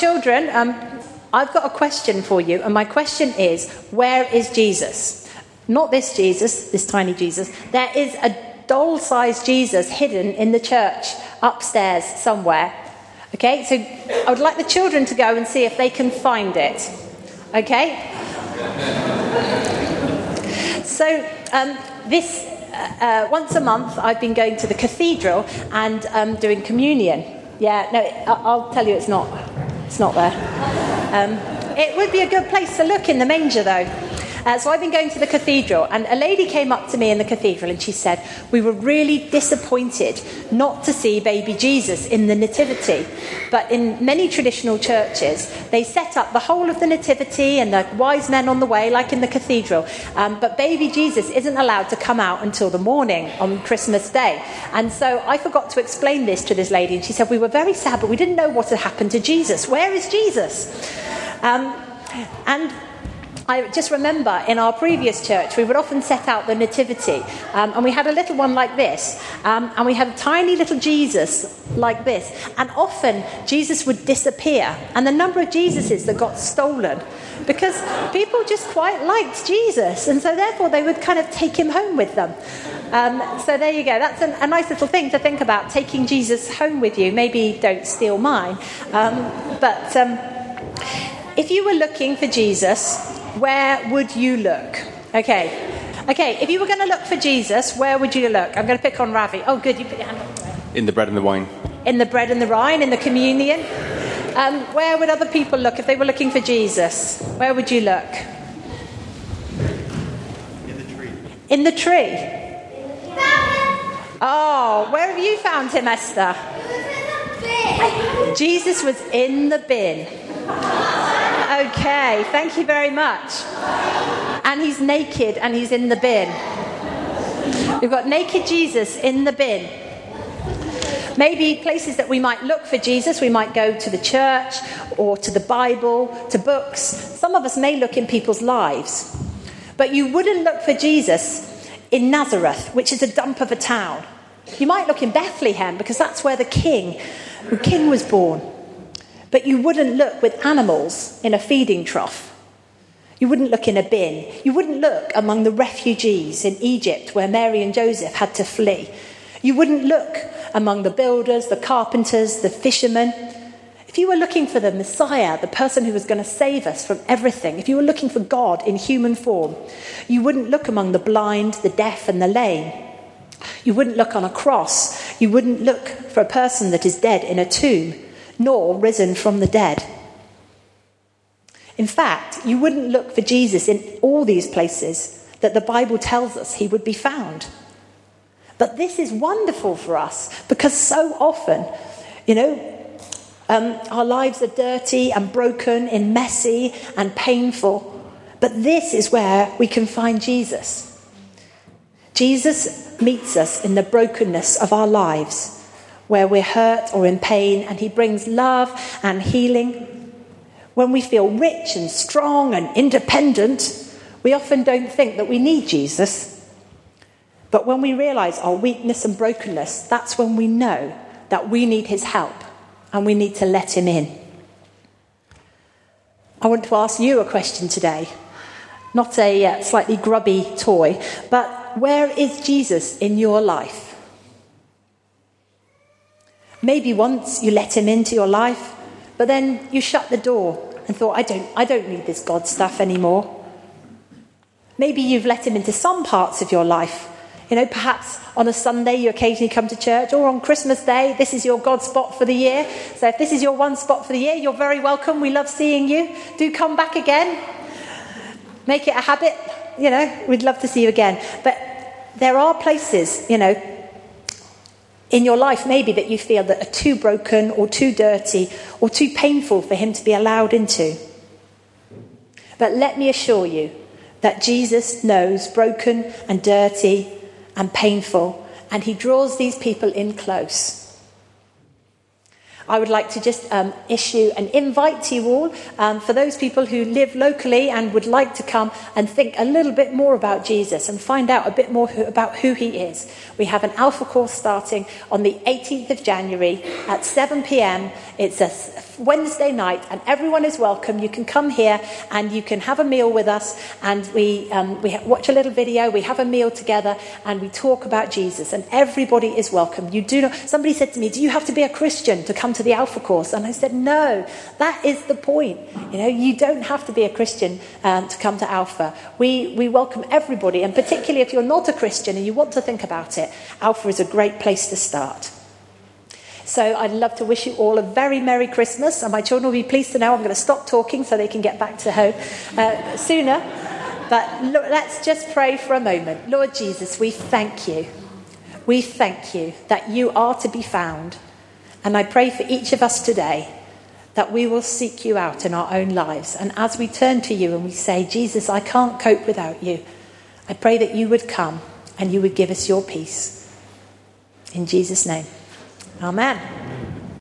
children, um, I've got a question for you, and my question is where is Jesus? Not this Jesus, this tiny Jesus. There is a doll sized Jesus hidden in the church upstairs somewhere. Okay, so I would like the children to go and see if they can find it. Okay? So, um, this uh, once a month, I've been going to the cathedral and um, doing communion. Yeah, no, I'll tell you, it's not. It's not there. Um, it would be a good place to look in the manger, though. Uh, so I've been going to the cathedral, and a lady came up to me in the cathedral and she said, We were really disappointed not to see baby Jesus in the Nativity. But in many traditional churches, they set up the whole of the Nativity and the wise men on the way, like in the cathedral. Um, but baby Jesus isn't allowed to come out until the morning on Christmas Day. And so I forgot to explain this to this lady, and she said, We were very sad, but we didn't know what had happened to Jesus. Where is Jesus? Um, and I just remember in our previous church, we would often set out the Nativity, um, and we had a little one like this, um, and we had a tiny little Jesus like this, and often Jesus would disappear, and the number of Jesuses that got stolen because people just quite liked Jesus, and so therefore they would kind of take him home with them. Um, so there you go. That's an, a nice little thing to think about, taking Jesus home with you. Maybe don't steal mine, um, but um, if you were looking for Jesus, where would you look? Okay. Okay, if you were going to look for Jesus, where would you look? I'm going to pick on Ravi. Oh, good, you put your hand up. In the bread and the wine. In the bread and the wine, in the communion. Um, where would other people look if they were looking for Jesus? Where would you look? In the tree. In the tree? Oh, where have you found him, Esther? Jesus was in the bin. Okay, thank you very much. And he's naked and he's in the bin. We've got naked Jesus in the bin. Maybe places that we might look for Jesus, we might go to the church or to the Bible, to books. Some of us may look in people's lives. But you wouldn't look for Jesus in Nazareth, which is a dump of a town. You might look in Bethlehem because that's where the king, the king was born. But you wouldn't look with animals in a feeding trough. You wouldn't look in a bin. You wouldn't look among the refugees in Egypt where Mary and Joseph had to flee. You wouldn't look among the builders, the carpenters, the fishermen. If you were looking for the Messiah, the person who was going to save us from everything, if you were looking for God in human form, you wouldn't look among the blind, the deaf, and the lame. You wouldn't look on a cross. You wouldn't look for a person that is dead in a tomb nor risen from the dead. In fact, you wouldn't look for Jesus in all these places that the Bible tells us he would be found. But this is wonderful for us because so often, you know, um, our lives are dirty and broken and messy and painful. But this is where we can find Jesus. Jesus meets us in the brokenness of our lives where we're hurt or in pain, and He brings love and healing. When we feel rich and strong and independent, we often don't think that we need Jesus. But when we realize our weakness and brokenness, that's when we know that we need His help and we need to let Him in. I want to ask you a question today. Not a uh, slightly grubby toy, but where is Jesus in your life? Maybe once you let him into your life, but then you shut the door and thought, I don't, I don't need this God stuff anymore. Maybe you've let him into some parts of your life. You know, perhaps on a Sunday you occasionally come to church, or on Christmas Day, this is your God spot for the year. So if this is your one spot for the year, you're very welcome. We love seeing you. Do come back again. Make it a habit. You know, we'd love to see you again. But there are places, you know, in your life, maybe that you feel that are too broken or too dirty or too painful for Him to be allowed into. But let me assure you that Jesus knows broken and dirty and painful, and He draws these people in close. I would like to just um, issue an invite to you all um, for those people who live locally and would like to come and think a little bit more about Jesus and find out a bit more who, about who he is. We have an Alpha course starting on the 18th of January at 7 p.m. It's a Wednesday night, and everyone is welcome. You can come here and you can have a meal with us, and we, um, we watch a little video, we have a meal together, and we talk about Jesus. And everybody is welcome. You do not. Somebody said to me, "Do you have to be a Christian to come to the Alpha course?" And I said, "No. That is the point. You know, you don't have to be a Christian um, to come to Alpha. We we welcome everybody, and particularly if you're not a Christian and you want to think about it, Alpha is a great place to start." So I'd love to wish you all a very Merry Christmas, and my children will be pleased to know I'm going to stop talking so they can get back to home uh, sooner. But look, let's just pray for a moment. Lord Jesus, we thank you. We thank you that you are to be found. And I pray for each of us today that we will seek you out in our own lives. And as we turn to you and we say, Jesus, I can't cope without you, I pray that you would come and you would give us your peace. In Jesus' name. Amen.